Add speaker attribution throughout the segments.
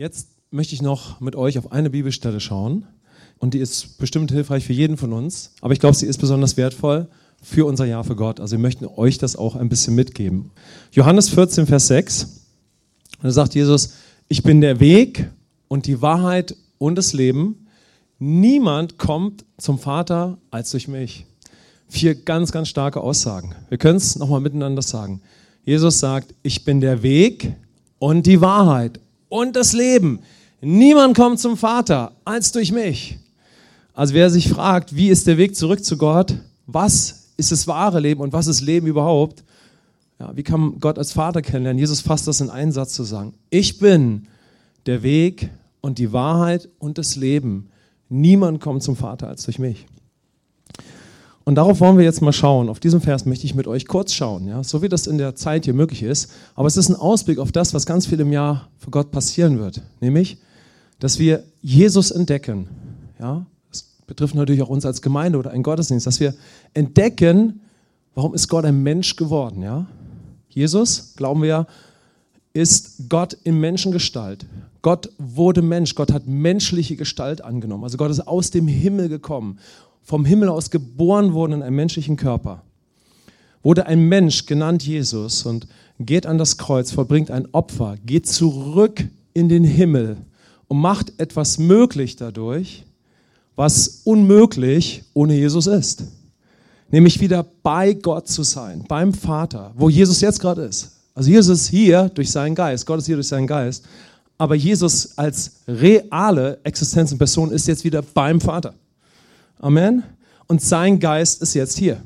Speaker 1: Jetzt möchte ich noch mit euch auf eine Bibelstelle schauen. Und die ist bestimmt hilfreich für jeden von uns. Aber ich glaube, sie ist besonders wertvoll für unser Jahr für Gott. Also wir möchten euch das auch ein bisschen mitgeben. Johannes 14, Vers 6. Und da sagt Jesus, ich bin der Weg und die Wahrheit und das Leben. Niemand kommt zum Vater als durch mich. Vier ganz, ganz starke Aussagen. Wir können es nochmal miteinander sagen. Jesus sagt, ich bin der Weg und die Wahrheit und das Leben. Niemand kommt zum Vater als durch mich. Also wer sich fragt, wie ist der Weg zurück zu Gott? Was ist das wahre Leben und was ist Leben überhaupt? Ja, wie kann Gott als Vater kennenlernen? Jesus fasst das in einen Satz zu sagen. Ich bin der Weg und die Wahrheit und das Leben. Niemand kommt zum Vater als durch mich. Und darauf wollen wir jetzt mal schauen. Auf diesem Vers möchte ich mit euch kurz schauen, ja? so wie das in der Zeit hier möglich ist. Aber es ist ein Ausblick auf das, was ganz viel im Jahr für Gott passieren wird. Nämlich, dass wir Jesus entdecken. Ja? Das betrifft natürlich auch uns als Gemeinde oder ein Gottesdienst, dass wir entdecken, warum ist Gott ein Mensch geworden. Ja? Jesus, glauben wir ja, ist Gott in Menschengestalt. Gott wurde Mensch. Gott hat menschliche Gestalt angenommen. Also Gott ist aus dem Himmel gekommen vom Himmel aus geboren worden in einem menschlichen Körper, wurde ein Mensch genannt Jesus und geht an das Kreuz, vollbringt ein Opfer, geht zurück in den Himmel und macht etwas möglich dadurch, was unmöglich ohne Jesus ist. Nämlich wieder bei Gott zu sein, beim Vater, wo Jesus jetzt gerade ist. Also Jesus ist hier durch seinen Geist, Gott ist hier durch seinen Geist, aber Jesus als reale Existenz und Person ist jetzt wieder beim Vater. Amen. Und sein Geist ist jetzt hier.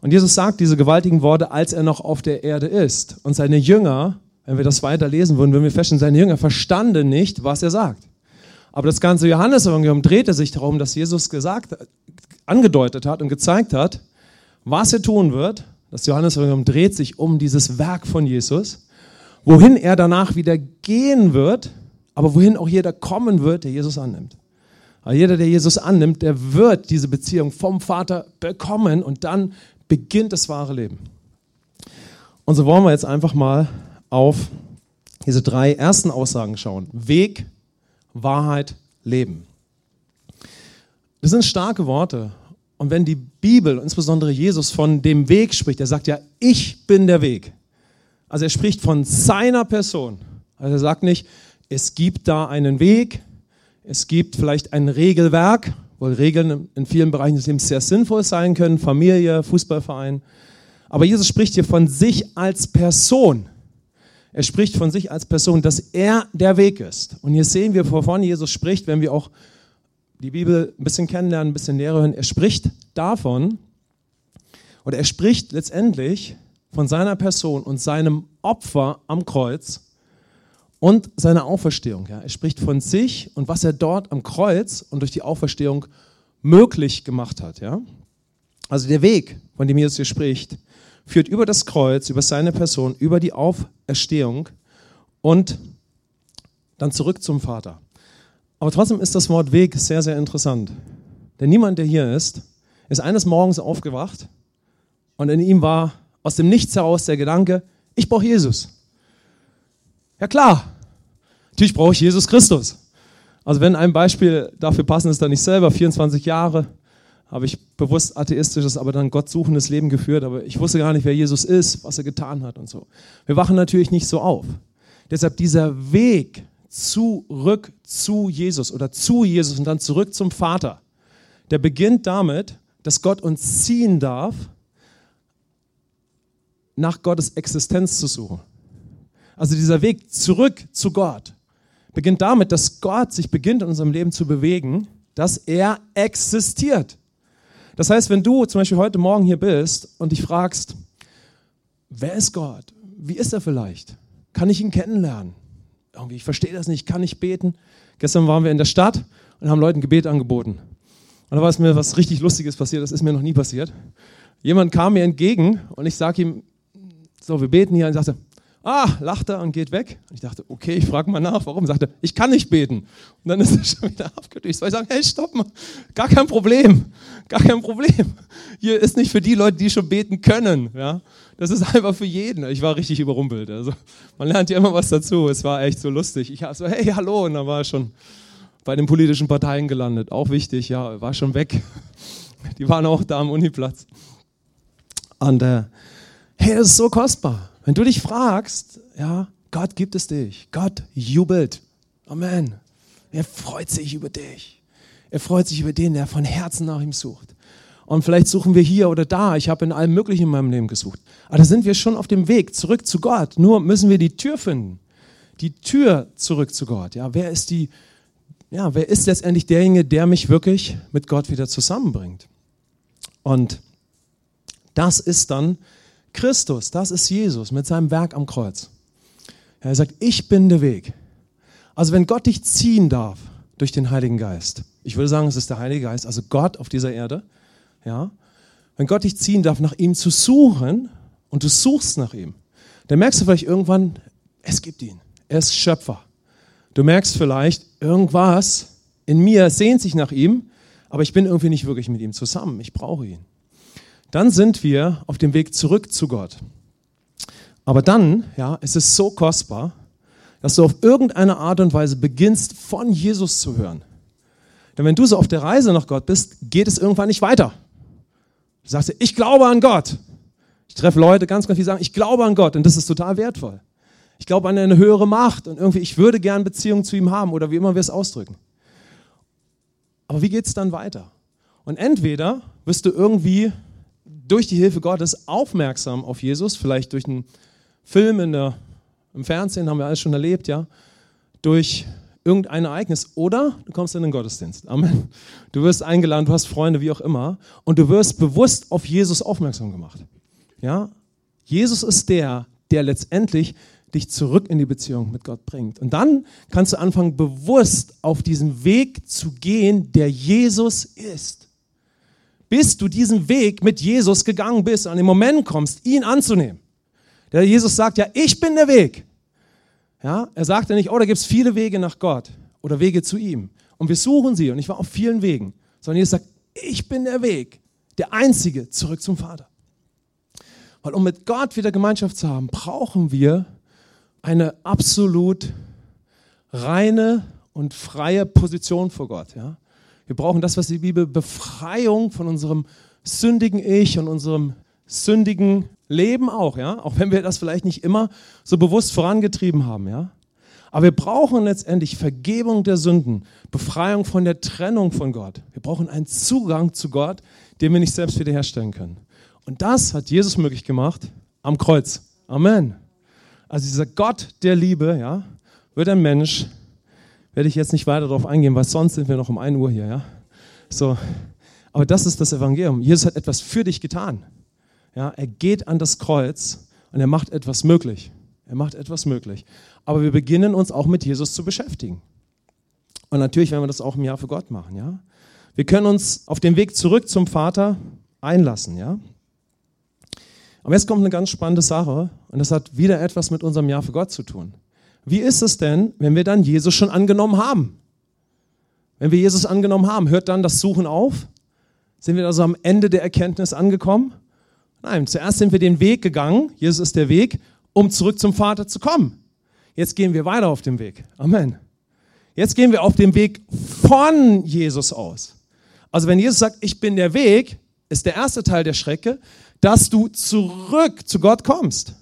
Speaker 1: Und Jesus sagt diese gewaltigen Worte, als er noch auf der Erde ist. Und seine Jünger, wenn wir das weiter lesen würden, würden wir feststellen, seine Jünger verstanden nicht, was er sagt. Aber das ganze Johannesevangelium drehte sich darum, dass Jesus gesagt, angedeutet hat und gezeigt hat, was er tun wird. Das Johannesevangelium dreht sich um dieses Werk von Jesus, wohin er danach wieder gehen wird, aber wohin auch jeder kommen wird, der Jesus annimmt. Aber jeder, der Jesus annimmt, der wird diese Beziehung vom Vater bekommen und dann beginnt das wahre Leben. Und so wollen wir jetzt einfach mal auf diese drei ersten Aussagen schauen. Weg, Wahrheit, Leben. Das sind starke Worte. Und wenn die Bibel, insbesondere Jesus, von dem Weg spricht, er sagt ja, ich bin der Weg. Also er spricht von seiner Person. Also er sagt nicht, es gibt da einen Weg, es gibt vielleicht ein Regelwerk, wo Regeln in vielen Bereichen des Lebens sehr sinnvoll sein können, Familie, Fußballverein. Aber Jesus spricht hier von sich als Person. Er spricht von sich als Person, dass er der Weg ist. Und hier sehen wir, wovon Jesus spricht, wenn wir auch die Bibel ein bisschen kennenlernen, ein bisschen näher hören. Er spricht davon, oder er spricht letztendlich von seiner Person und seinem Opfer am Kreuz und seine Auferstehung. Ja. Er spricht von sich und was er dort am Kreuz und durch die Auferstehung möglich gemacht hat. Ja. Also der Weg, von dem Jesus hier spricht, führt über das Kreuz, über seine Person, über die Auferstehung und dann zurück zum Vater. Aber trotzdem ist das Wort Weg sehr, sehr interessant. Denn niemand, der hier ist, ist eines Morgens aufgewacht und in ihm war aus dem Nichts heraus der Gedanke, ich brauche Jesus. Ja klar, natürlich brauche ich Jesus Christus. Also wenn ein Beispiel dafür passend ist, dann ich selber, 24 Jahre, habe ich bewusst atheistisches, aber dann Gott suchendes Leben geführt, aber ich wusste gar nicht, wer Jesus ist, was er getan hat und so. Wir wachen natürlich nicht so auf. Deshalb dieser Weg zurück zu Jesus oder zu Jesus und dann zurück zum Vater, der beginnt damit, dass Gott uns ziehen darf, nach Gottes Existenz zu suchen. Also dieser Weg zurück zu Gott beginnt damit, dass Gott sich beginnt in unserem Leben zu bewegen, dass er existiert. Das heißt, wenn du zum Beispiel heute Morgen hier bist und dich fragst, wer ist Gott? Wie ist er vielleicht? Kann ich ihn kennenlernen? Irgendwie, ich verstehe das nicht, kann ich beten? Gestern waren wir in der Stadt und haben Leuten Gebet angeboten. Und da war es mir was richtig Lustiges passiert, das ist mir noch nie passiert. Jemand kam mir entgegen und ich sage ihm, so, wir beten hier und sagte, Ah, lacht er und geht weg. Und ich dachte, okay, ich frage mal nach, warum? Sagt er, ich kann nicht beten. Und dann ist er schon wieder abgedüst. Weil ich sage, hey, stopp mal, gar kein Problem, gar kein Problem. Hier ist nicht für die Leute, die schon beten können. Ja? Das ist einfach für jeden. Ich war richtig überrumpelt. Also, man lernt ja immer was dazu. Es war echt so lustig. Ich habe so, hey, hallo. Und dann war er schon bei den politischen Parteien gelandet. Auch wichtig, ja, war schon weg. Die waren auch da am Uniplatz. Und äh, hey, das ist so kostbar. Wenn du dich fragst, ja, Gott gibt es dich. Gott jubelt. Amen. Er freut sich über dich. Er freut sich über den, der von Herzen nach ihm sucht. Und vielleicht suchen wir hier oder da. Ich habe in allem Möglichen in meinem Leben gesucht. Aber da sind wir schon auf dem Weg zurück zu Gott. Nur müssen wir die Tür finden. Die Tür zurück zu Gott. Ja, wer ist die, ja, wer ist letztendlich derjenige, der mich wirklich mit Gott wieder zusammenbringt? Und das ist dann Christus, das ist Jesus mit seinem Werk am Kreuz. Er sagt, ich bin der Weg. Also wenn Gott dich ziehen darf durch den Heiligen Geist, ich würde sagen, es ist der Heilige Geist, also Gott auf dieser Erde, ja, wenn Gott dich ziehen darf, nach ihm zu suchen und du suchst nach ihm, dann merkst du vielleicht irgendwann, es gibt ihn. Er ist Schöpfer. Du merkst vielleicht, irgendwas in mir sehnt sich nach ihm, aber ich bin irgendwie nicht wirklich mit ihm zusammen. Ich brauche ihn dann sind wir auf dem Weg zurück zu Gott. Aber dann, ja, ist es so kostbar, dass du auf irgendeine Art und Weise beginnst, von Jesus zu hören. Denn wenn du so auf der Reise nach Gott bist, geht es irgendwann nicht weiter. Du sagst, ich glaube an Gott. Ich treffe Leute ganz, ganz viel sagen, ich glaube an Gott und das ist total wertvoll. Ich glaube an eine höhere Macht und irgendwie, ich würde gern Beziehung zu ihm haben oder wie immer wir es ausdrücken. Aber wie geht es dann weiter? Und entweder wirst du irgendwie durch die Hilfe Gottes aufmerksam auf Jesus, vielleicht durch einen Film in der, im Fernsehen, haben wir alles schon erlebt, ja, durch irgendein Ereignis oder du kommst in den Gottesdienst. Amen. Du wirst eingeladen, du hast Freunde, wie auch immer, und du wirst bewusst auf Jesus aufmerksam gemacht. Ja? Jesus ist der, der letztendlich dich zurück in die Beziehung mit Gott bringt. Und dann kannst du anfangen, bewusst auf diesen Weg zu gehen, der Jesus ist bis du diesen Weg mit Jesus gegangen bist und an den Moment kommst, ihn anzunehmen. Der Jesus sagt ja, ich bin der Weg. Ja, er sagt ja nicht, oh, da gibt es viele Wege nach Gott oder Wege zu ihm. Und wir suchen sie und ich war auf vielen Wegen. Sondern Jesus sagt, ich bin der Weg, der einzige zurück zum Vater. Weil um mit Gott wieder Gemeinschaft zu haben, brauchen wir eine absolut reine und freie Position vor Gott. Ja? Wir brauchen das, was die Bibel Befreiung von unserem sündigen Ich und unserem sündigen Leben auch, ja, auch wenn wir das vielleicht nicht immer so bewusst vorangetrieben haben, ja. Aber wir brauchen letztendlich Vergebung der Sünden, Befreiung von der Trennung von Gott. Wir brauchen einen Zugang zu Gott, den wir nicht selbst wiederherstellen können. Und das hat Jesus möglich gemacht am Kreuz. Amen. Also dieser Gott der Liebe, ja, wird ein Mensch, werde ich jetzt nicht weiter darauf eingehen, weil sonst sind wir noch um 1 Uhr hier. Ja? So. Aber das ist das Evangelium. Jesus hat etwas für dich getan. Ja? Er geht an das Kreuz und er macht etwas möglich. Er macht etwas möglich. Aber wir beginnen uns auch mit Jesus zu beschäftigen. Und natürlich werden wir das auch im Jahr für Gott machen. Ja? Wir können uns auf den Weg zurück zum Vater einlassen. Ja? Aber jetzt kommt eine ganz spannende Sache und das hat wieder etwas mit unserem Jahr für Gott zu tun. Wie ist es denn, wenn wir dann Jesus schon angenommen haben? Wenn wir Jesus angenommen haben, hört dann das Suchen auf? Sind wir also am Ende der Erkenntnis angekommen? Nein, zuerst sind wir den Weg gegangen, Jesus ist der Weg, um zurück zum Vater zu kommen. Jetzt gehen wir weiter auf dem Weg. Amen. Jetzt gehen wir auf dem Weg von Jesus aus. Also wenn Jesus sagt, ich bin der Weg, ist der erste Teil der Strecke, dass du zurück zu Gott kommst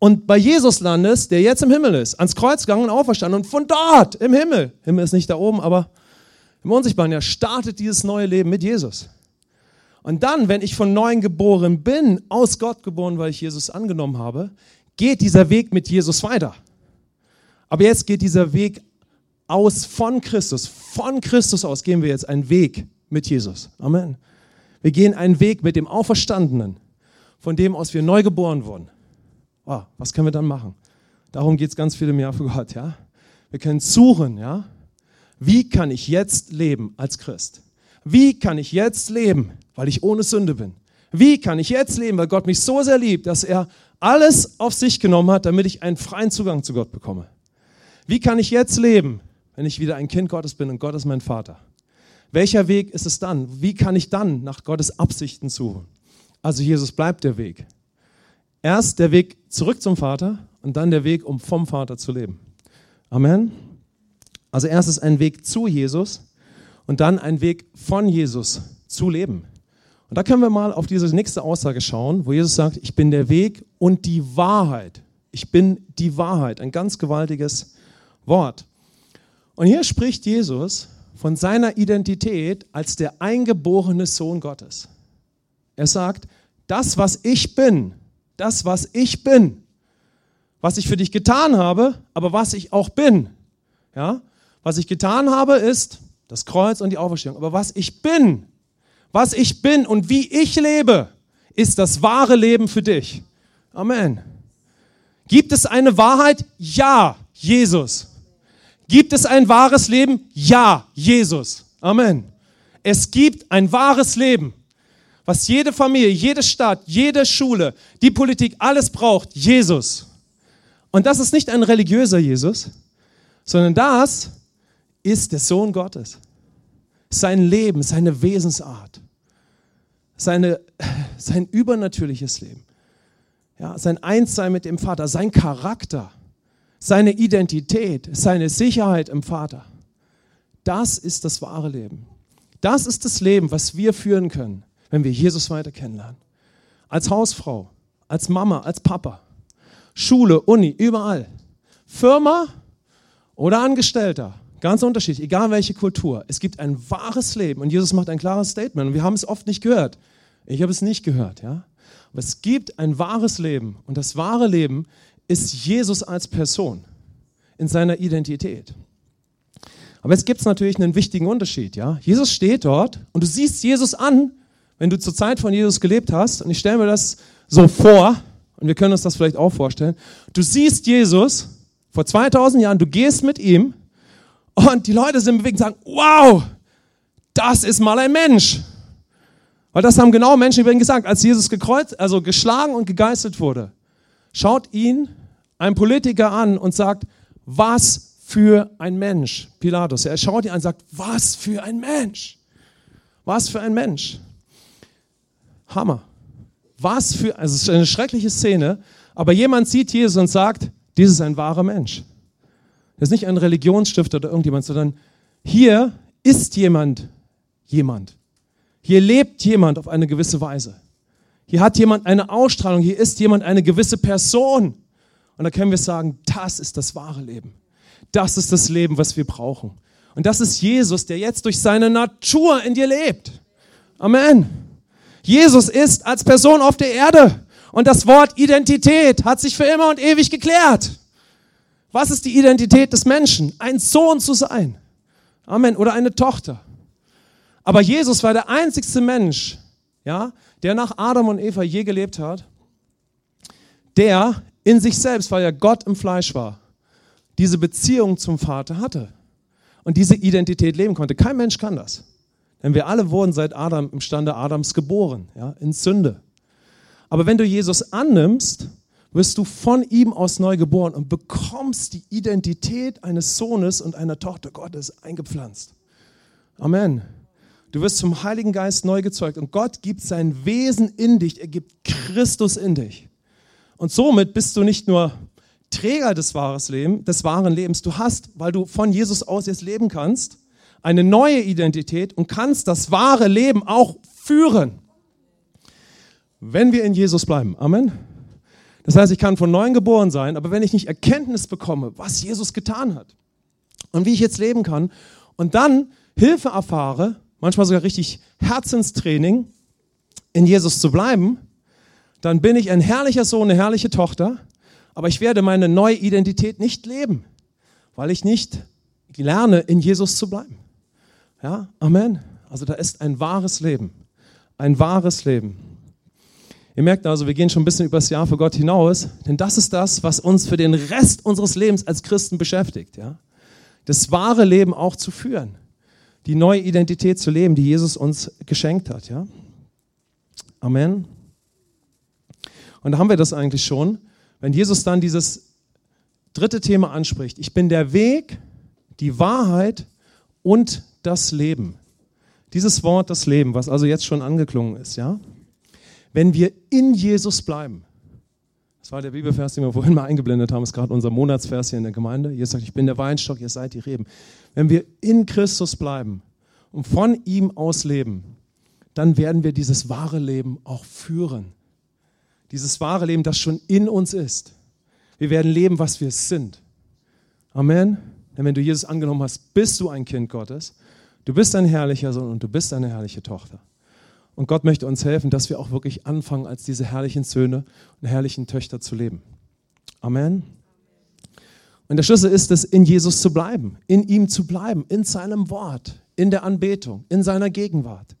Speaker 1: und bei Jesus landest, der jetzt im Himmel ist, ans Kreuz gegangen und auferstanden und von dort im Himmel, Himmel ist nicht da oben, aber im Unsichtbaren, ja, startet dieses neue Leben mit Jesus. Und dann, wenn ich von neuem geboren bin, aus Gott geboren, weil ich Jesus angenommen habe, geht dieser Weg mit Jesus weiter. Aber jetzt geht dieser Weg aus von Christus. Von Christus aus gehen wir jetzt einen Weg mit Jesus. Amen. Wir gehen einen Weg mit dem Auferstandenen, von dem aus wir neu geboren wurden oh, was können wir dann machen? Darum geht es ganz viel im Jahr für Gott, ja. Wir können suchen, ja. Wie kann ich jetzt leben als Christ? Wie kann ich jetzt leben, weil ich ohne Sünde bin? Wie kann ich jetzt leben, weil Gott mich so sehr liebt, dass er alles auf sich genommen hat, damit ich einen freien Zugang zu Gott bekomme? Wie kann ich jetzt leben, wenn ich wieder ein Kind Gottes bin und Gott ist mein Vater? Welcher Weg ist es dann? Wie kann ich dann nach Gottes Absichten suchen? Also Jesus bleibt der Weg. Erst der Weg zurück zum Vater und dann der Weg, um vom Vater zu leben. Amen. Also erst ist ein Weg zu Jesus und dann ein Weg von Jesus zu leben. Und da können wir mal auf diese nächste Aussage schauen, wo Jesus sagt, ich bin der Weg und die Wahrheit. Ich bin die Wahrheit. Ein ganz gewaltiges Wort. Und hier spricht Jesus von seiner Identität als der eingeborene Sohn Gottes. Er sagt, das, was ich bin, das, was ich bin, was ich für dich getan habe, aber was ich auch bin. Ja? Was ich getan habe, ist das Kreuz und die Auferstehung. Aber was ich bin, was ich bin und wie ich lebe, ist das wahre Leben für dich. Amen. Gibt es eine Wahrheit? Ja, Jesus. Gibt es ein wahres Leben? Ja, Jesus. Amen. Es gibt ein wahres Leben, was jede Familie, jede Stadt, jede Schule, die Politik, alles braucht. Jesus. Und das ist nicht ein religiöser Jesus, sondern das ist der Sohn Gottes. Sein Leben, seine Wesensart, seine, sein übernatürliches Leben, ja, sein Einssein mit dem Vater, sein Charakter seine Identität, seine Sicherheit im Vater. Das ist das wahre Leben. Das ist das Leben, was wir führen können, wenn wir Jesus weiter kennenlernen. Als Hausfrau, als Mama, als Papa, Schule, Uni, überall. Firma oder Angestellter, ganz unterschiedlich, egal welche Kultur. Es gibt ein wahres Leben und Jesus macht ein klares Statement und wir haben es oft nicht gehört. Ich habe es nicht gehört, ja. Aber es gibt ein wahres Leben und das wahre Leben ist Jesus als Person in seiner Identität. Aber jetzt gibt es natürlich einen wichtigen Unterschied. Ja? Jesus steht dort und du siehst Jesus an, wenn du zur Zeit von Jesus gelebt hast. Und ich stelle mir das so vor, und wir können uns das vielleicht auch vorstellen. Du siehst Jesus vor 2000 Jahren, du gehst mit ihm und die Leute sind bewegt und sagen, wow, das ist mal ein Mensch. Weil das haben genau Menschen über ihn gesagt, als Jesus gekreuzt, also geschlagen und gegeißelt wurde. Schaut ihn einen Politiker an und sagt, was für ein Mensch. Pilatus, er schaut ihn an und sagt, was für ein Mensch. Was für ein Mensch. Hammer. Was für, also es ist eine schreckliche Szene, aber jemand sieht Jesus und sagt, dies ist ein wahrer Mensch. Das ist nicht ein Religionsstifter oder irgendjemand, sondern hier ist jemand, jemand. Hier lebt jemand auf eine gewisse Weise. Hier hat jemand eine Ausstrahlung, hier ist jemand eine gewisse Person. Und da können wir sagen, das ist das wahre Leben. Das ist das Leben, was wir brauchen. Und das ist Jesus, der jetzt durch seine Natur in dir lebt. Amen. Jesus ist als Person auf der Erde. Und das Wort Identität hat sich für immer und ewig geklärt. Was ist die Identität des Menschen? Ein Sohn zu sein. Amen. Oder eine Tochter. Aber Jesus war der einzigste Mensch, ja, der nach Adam und Eva je gelebt hat, der in sich selbst, weil er Gott im Fleisch war, diese Beziehung zum Vater hatte und diese Identität leben konnte. Kein Mensch kann das. Denn wir alle wurden seit Adam im Stande Adams geboren, ja, in Sünde. Aber wenn du Jesus annimmst, wirst du von ihm aus neu geboren und bekommst die Identität eines Sohnes und einer Tochter Gottes eingepflanzt. Amen. Du wirst zum Heiligen Geist neu gezeugt und Gott gibt sein Wesen in dich, er gibt Christus in dich. Und somit bist du nicht nur Träger des, wahres Leben, des wahren Lebens, du hast, weil du von Jesus aus jetzt leben kannst, eine neue Identität und kannst das wahre Leben auch führen. Wenn wir in Jesus bleiben. Amen. Das heißt, ich kann von neuem geboren sein, aber wenn ich nicht Erkenntnis bekomme, was Jesus getan hat und wie ich jetzt leben kann und dann Hilfe erfahre, manchmal sogar richtig Herzenstraining, in Jesus zu bleiben, dann bin ich ein herrlicher Sohn, eine herrliche Tochter, aber ich werde meine neue Identität nicht leben, weil ich nicht lerne, in Jesus zu bleiben. Ja, Amen. Also da ist ein wahres Leben, ein wahres Leben. Ihr merkt also, wir gehen schon ein bisschen übers Jahr für Gott hinaus, denn das ist das, was uns für den Rest unseres Lebens als Christen beschäftigt. Ja? Das wahre Leben auch zu führen, die neue Identität zu leben, die Jesus uns geschenkt hat. Ja? Amen. Und da haben wir das eigentlich schon, wenn Jesus dann dieses dritte Thema anspricht. Ich bin der Weg, die Wahrheit und das Leben. Dieses Wort, das Leben, was also jetzt schon angeklungen ist, ja? Wenn wir in Jesus bleiben, das war der Bibelvers, den wir vorhin mal eingeblendet haben, ist gerade unser Monatsvers hier in der Gemeinde. Jesus sagt, ich bin der Weinstock, ihr seid die Reben. Wenn wir in Christus bleiben und von ihm aus leben, dann werden wir dieses wahre Leben auch führen. Dieses wahre Leben, das schon in uns ist. Wir werden leben, was wir sind. Amen. Denn wenn du Jesus angenommen hast, bist du ein Kind Gottes. Du bist ein herrlicher Sohn und du bist eine herrliche Tochter. Und Gott möchte uns helfen, dass wir auch wirklich anfangen, als diese herrlichen Söhne und herrlichen Töchter zu leben. Amen. Und der Schlüssel ist es, in Jesus zu bleiben, in ihm zu bleiben, in seinem Wort, in der Anbetung, in seiner Gegenwart,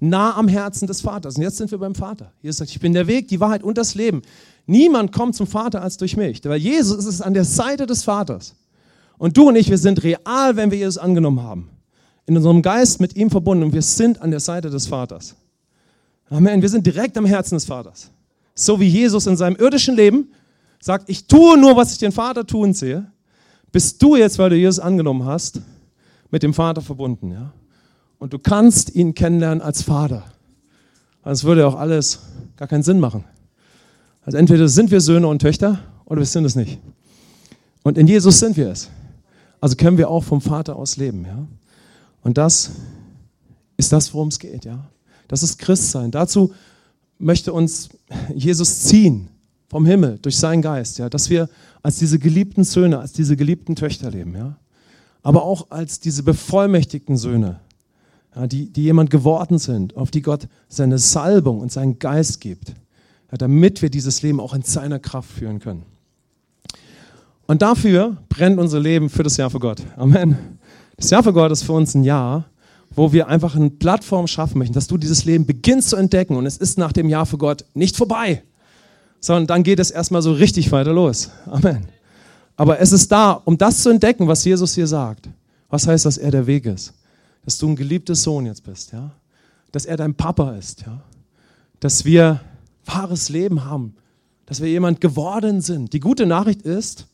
Speaker 1: nah am Herzen des Vaters. Und jetzt sind wir beim Vater. Jesus sagt, ich bin der Weg, die Wahrheit und das Leben. Niemand kommt zum Vater als durch mich. Weil Jesus ist an der Seite des Vaters. Und du und ich, wir sind real, wenn wir Jesus angenommen haben. In unserem Geist mit ihm verbunden und wir sind an der Seite des Vaters. Amen. Wir sind direkt am Herzen des Vaters. So wie Jesus in seinem irdischen Leben sagt, ich tue nur, was ich den Vater tun sehe, bist du jetzt, weil du Jesus angenommen hast, mit dem Vater verbunden. Ja? Und du kannst ihn kennenlernen als Vater. Also würde auch alles gar keinen Sinn machen. Also entweder sind wir Söhne und Töchter oder wir sind es nicht. Und in Jesus sind wir es. Also können wir auch vom Vater aus leben. Ja? Und das ist das, worum es geht. Ja? Das ist Christsein. Dazu möchte uns Jesus ziehen vom Himmel durch seinen Geist, ja, dass wir als diese geliebten Söhne, als diese geliebten Töchter leben, ja, aber auch als diese bevollmächtigten Söhne, ja, die, die jemand geworden sind, auf die Gott seine Salbung und seinen Geist gibt, ja, damit wir dieses Leben auch in seiner Kraft führen können. Und dafür brennt unser Leben für das Jahr für Gott. Amen. Das Jahr für Gott ist für uns ein Jahr, wo wir einfach eine Plattform schaffen möchten, dass du dieses Leben beginnst zu entdecken und es ist nach dem Jahr für Gott nicht vorbei, sondern dann geht es erstmal so richtig weiter los. Amen. Aber es ist da, um das zu entdecken, was Jesus hier sagt. Was heißt, dass er der Weg ist? Dass du ein geliebter Sohn jetzt bist, ja? Dass er dein Papa ist, ja? Dass wir wahres Leben haben, dass wir jemand geworden sind. Die gute Nachricht ist,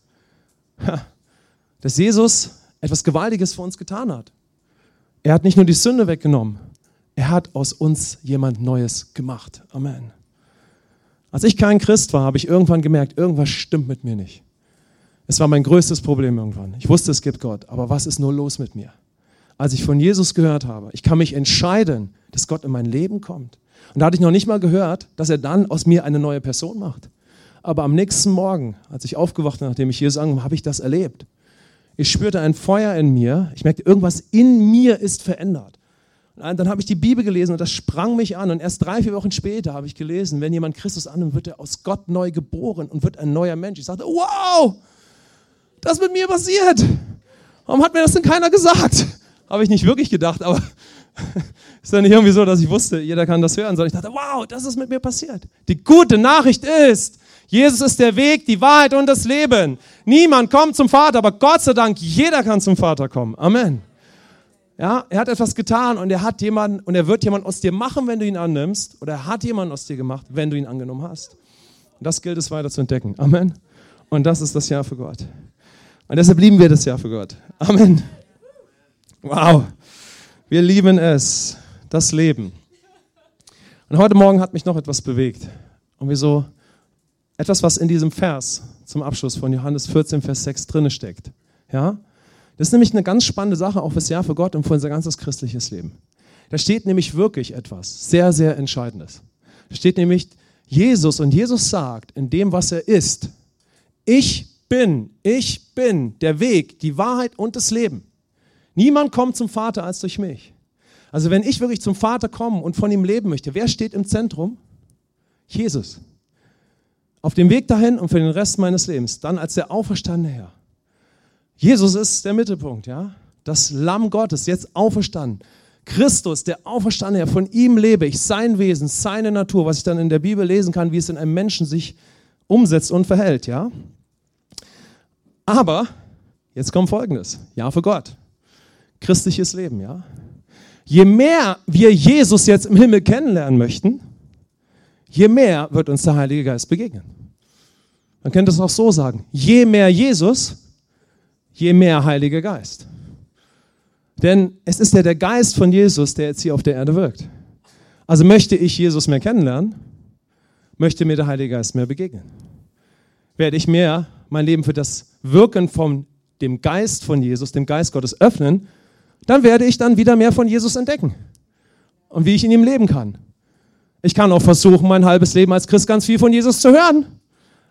Speaker 1: dass Jesus etwas Gewaltiges für uns getan hat. Er hat nicht nur die Sünde weggenommen, er hat aus uns jemand Neues gemacht. Amen. Als ich kein Christ war, habe ich irgendwann gemerkt, irgendwas stimmt mit mir nicht. Es war mein größtes Problem irgendwann. Ich wusste, es gibt Gott, aber was ist nur los mit mir? Als ich von Jesus gehört habe, ich kann mich entscheiden, dass Gott in mein Leben kommt. Und da hatte ich noch nicht mal gehört, dass er dann aus mir eine neue Person macht. Aber am nächsten Morgen, als ich aufgewacht bin, nachdem ich Jesus angenommen habe, ich das erlebt. Ich spürte ein Feuer in mir. Ich merkte, irgendwas in mir ist verändert. Und dann habe ich die Bibel gelesen und das sprang mich an. Und erst drei, vier Wochen später habe ich gelesen, wenn jemand Christus annimmt, wird er aus Gott neu geboren und wird ein neuer Mensch. Ich sagte, wow, das ist mit mir passiert. Warum hat mir das denn keiner gesagt? Habe ich nicht wirklich gedacht, aber ist ja nicht irgendwie so, dass ich wusste, jeder kann das hören, sondern ich dachte, wow, das ist mit mir passiert. Die gute Nachricht ist, Jesus ist der Weg, die Wahrheit und das Leben. Niemand kommt zum Vater, aber Gott sei Dank, jeder kann zum Vater kommen. Amen. Ja, er hat etwas getan und er hat jemanden und er wird jemanden aus dir machen, wenn du ihn annimmst, oder er hat jemanden aus dir gemacht, wenn du ihn angenommen hast. Und das gilt es weiter zu entdecken. Amen. Und das ist das Jahr für Gott. Und deshalb lieben wir das Jahr für Gott. Amen. Wow. Wir lieben es, das Leben. Und heute Morgen hat mich noch etwas bewegt. Und wieso? Etwas, was in diesem Vers zum Abschluss von Johannes 14, Vers 6 drinne steckt. Ja? Das ist nämlich eine ganz spannende Sache auch fürs Jahr für Gott und für unser ganzes christliches Leben. Da steht nämlich wirklich etwas sehr, sehr Entscheidendes. Da steht nämlich Jesus und Jesus sagt in dem, was er ist, ich bin, ich bin der Weg, die Wahrheit und das Leben. Niemand kommt zum Vater als durch mich. Also wenn ich wirklich zum Vater komme und von ihm leben möchte, wer steht im Zentrum? Jesus auf dem Weg dahin und für den Rest meines Lebens, dann als der auferstandene Herr. Jesus ist der Mittelpunkt, ja? Das Lamm Gottes, jetzt auferstanden. Christus, der auferstandene Herr, von ihm lebe ich, sein Wesen, seine Natur, was ich dann in der Bibel lesen kann, wie es in einem Menschen sich umsetzt und verhält, ja? Aber, jetzt kommt Folgendes, ja für Gott. Christliches Leben, ja? Je mehr wir Jesus jetzt im Himmel kennenlernen möchten, je mehr wird uns der Heilige Geist begegnen. Man könnte es auch so sagen. Je mehr Jesus, je mehr Heiliger Geist. Denn es ist ja der Geist von Jesus, der jetzt hier auf der Erde wirkt. Also möchte ich Jesus mehr kennenlernen, möchte mir der Heilige Geist mehr begegnen. Werde ich mehr mein Leben für das Wirken von dem Geist von Jesus, dem Geist Gottes öffnen, dann werde ich dann wieder mehr von Jesus entdecken und wie ich in ihm leben kann. Ich kann auch versuchen, mein halbes Leben als Christ ganz viel von Jesus zu hören.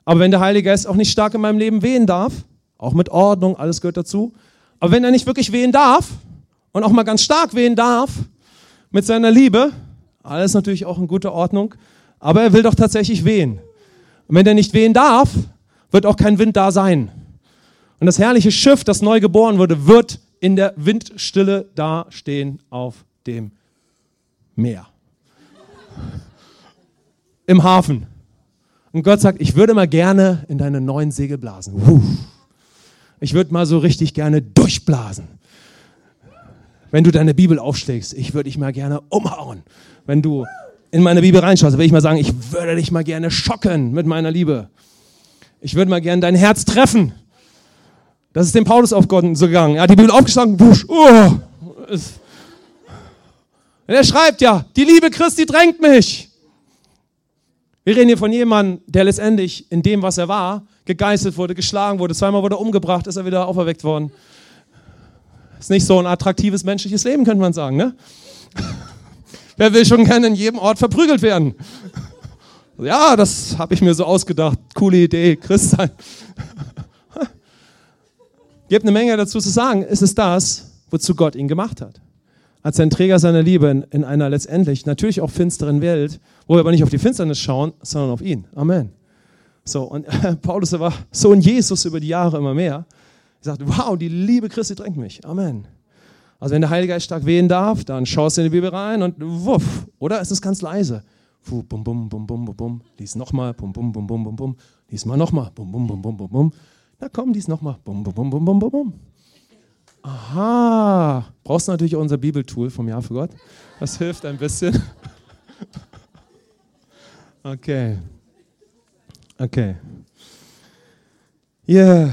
Speaker 1: Aber wenn der Heilige Geist auch nicht stark in meinem Leben wehen darf, auch mit Ordnung, alles gehört dazu, aber wenn er nicht wirklich wehen darf und auch mal ganz stark wehen darf mit seiner Liebe, alles natürlich auch in guter Ordnung, aber er will doch tatsächlich wehen. Und wenn er nicht wehen darf, wird auch kein Wind da sein. Und das herrliche Schiff, das neu geboren wurde, wird in der Windstille dastehen auf dem Meer. Im Hafen. Und Gott sagt, ich würde mal gerne in deine neuen Segel blasen. Ich würde mal so richtig gerne durchblasen. Wenn du deine Bibel aufschlägst, ich würde dich mal gerne umhauen. Wenn du in meine Bibel reinschaust, würde ich mal sagen, ich würde dich mal gerne schocken mit meiner Liebe. Ich würde mal gerne dein Herz treffen. Das ist dem Paulus auf Gott so gegangen. Er hat die Bibel aufgeschlagen, wusch, oh. Er schreibt ja, die Liebe Christi drängt mich. Wir reden hier von jemandem, der letztendlich in dem, was er war, gegeißelt wurde, geschlagen wurde, zweimal wurde er umgebracht, ist er wieder auferweckt worden. Ist nicht so ein attraktives menschliches Leben, könnte man sagen, ne? Wer will schon gerne in jedem Ort verprügelt werden? Ja, das habe ich mir so ausgedacht. Coole Idee, Christ sein. Gibt eine Menge dazu zu sagen. Ist es das, wozu Gott ihn gemacht hat? Als ein Träger seiner Liebe in, in, einer letztendlich natürlich auch finsteren Welt, wo wir aber nicht auf die Finsternis schauen, sondern auf ihn. Amen. So, und äh, Paulus war so in Jesus über die Jahre immer mehr. Er sagt, wow, die Liebe Christi drängt mich. Amen. Also wenn der Heilige Geist stark wehen darf, dann schaust du in die Bibel rein und wuff. Oder es ist ganz leise. Puh, bum, bum, bum, bum, bum, bum. Lies nochmal, bum, bum, bum, bum, bum, bum. Lies mal nochmal, bum, bum, bum, bum, bum, bum. Na komm, lies nochmal, bum, bum, bum, bum, bum, bum, bum. Aha, brauchst du natürlich unser Bibeltool vom Jahr für Gott. Das hilft ein bisschen. Okay. Okay. Yeah.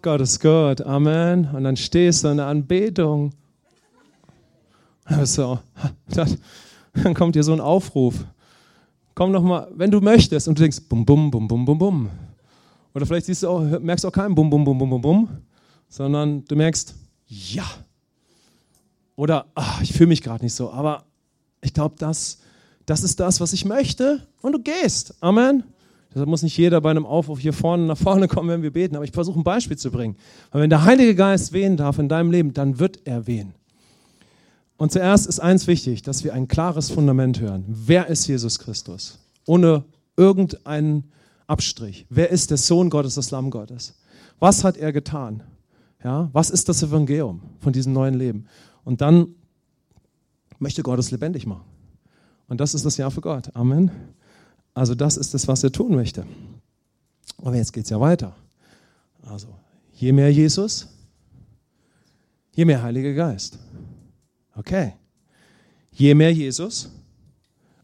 Speaker 1: Gott ist Gott. Amen. Und dann stehst du in der Anbetung. So, dann kommt dir so ein Aufruf. Komm noch mal, wenn du möchtest und du denkst, bum, bum, bum, bum, bum, bum. Oder vielleicht siehst du auch, merkst auch keinen bum, bum, bum, bum, bum, bum, sondern du merkst, ja. Oder ach, ich fühle mich gerade nicht so, aber ich glaube, das, das ist das, was ich möchte und du gehst. Amen. Deshalb muss nicht jeder bei einem Aufruf hier vorne nach vorne kommen, wenn wir beten, aber ich versuche ein Beispiel zu bringen. Weil wenn der Heilige Geist wehen darf in deinem Leben, dann wird er wehen. Und zuerst ist eins wichtig, dass wir ein klares Fundament hören. Wer ist Jesus Christus? Ohne irgendeinen Abstrich. Wer ist der Sohn Gottes, das Lamm Gottes? Was hat er getan? Ja, was ist das Evangelium von diesem neuen Leben? Und dann möchte Gott es lebendig machen. Und das ist das Jahr für Gott. Amen. Also das ist es, was er tun möchte. Aber jetzt geht es ja weiter. Also je mehr Jesus, je mehr Heiliger Geist. Okay. Je mehr Jesus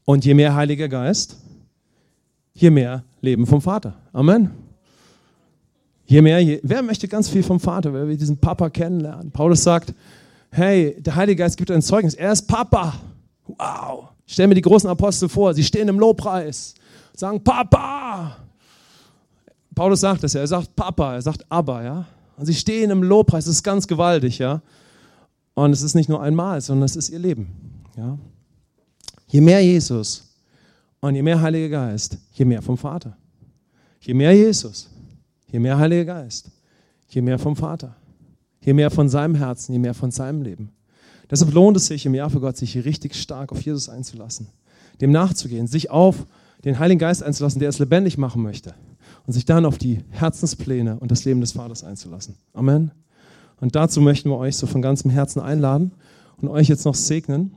Speaker 1: und je mehr Heiliger Geist, je mehr Leben vom Vater. Amen. Je mehr, je, wer möchte ganz viel vom Vater, wer will diesen Papa kennenlernen? Paulus sagt, hey, der Heilige Geist gibt ein Zeugnis, er ist Papa. Wow. Ich stelle mir die großen Apostel vor, sie stehen im Lobpreis, sagen Papa. Paulus sagt das ja, er sagt Papa, er sagt Abba, ja. Und sie stehen im Lobpreis, das ist ganz gewaltig, ja. Und es ist nicht nur einmal, sondern es ist ihr Leben, ja. Je mehr Jesus und je mehr Heiliger Geist, je mehr vom Vater. Je mehr Jesus, Je mehr Heiliger Geist, je mehr vom Vater. Je mehr von seinem Herzen, je mehr von seinem Leben. Deshalb lohnt es sich im Jahr für Gott, sich richtig stark auf Jesus einzulassen, dem nachzugehen, sich auf den Heiligen Geist einzulassen, der es lebendig machen möchte und sich dann auf die Herzenspläne und das Leben des Vaters einzulassen. Amen. Und dazu möchten wir euch so von ganzem Herzen einladen und euch jetzt noch segnen.